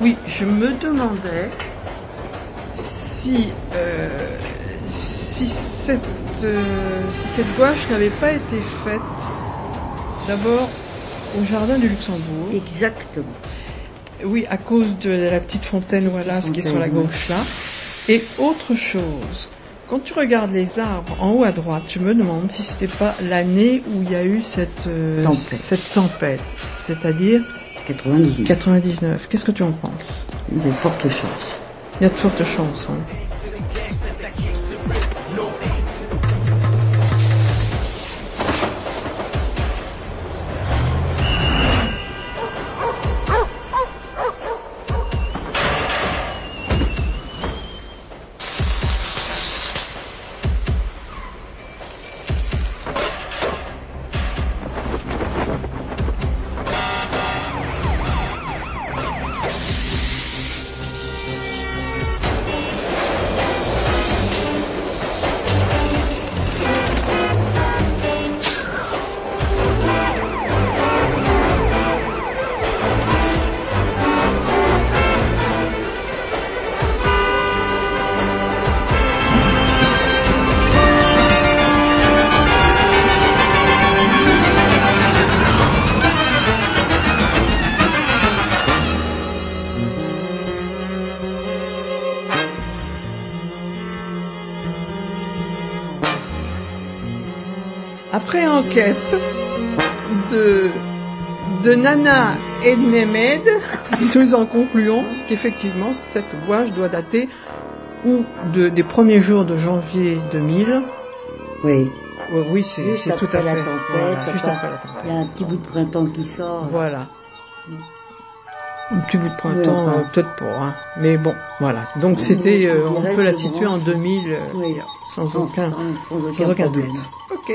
Oui, je me demandais si, euh, si, cette, euh, si cette gouache n'avait pas été faite d'abord au jardin du Luxembourg. Exactement. Oui, à cause de la petite fontaine Wallace qui est sur la gauche là. Et autre chose, quand tu regardes les arbres en haut à droite, je me demande si c'était pas l'année où il y a eu cette, euh, Tempête. cette tempête, c'est-à-dire 98. 99. Qu'est-ce que tu en penses? Il y a de fortes chances. Il y a de fortes chances. hein. Après enquête de, de Nana et de Mehmed, nous en concluons qu'effectivement cette gouache doit dater ou de, des premiers jours de janvier 2000. Oui. Oui, oui, c'est tout à la fait. tempête, voilà, juste après- la Il y tempête. a un petit bout de printemps qui sort. Voilà. Un petit bout de printemps, enfin. euh, peut-être pas, hein. mais bon, voilà. Donc c'était, euh, on peut la situer en branches. 2000 euh, sans aucun, sans- aucun sans aucun problème. doute. Ok.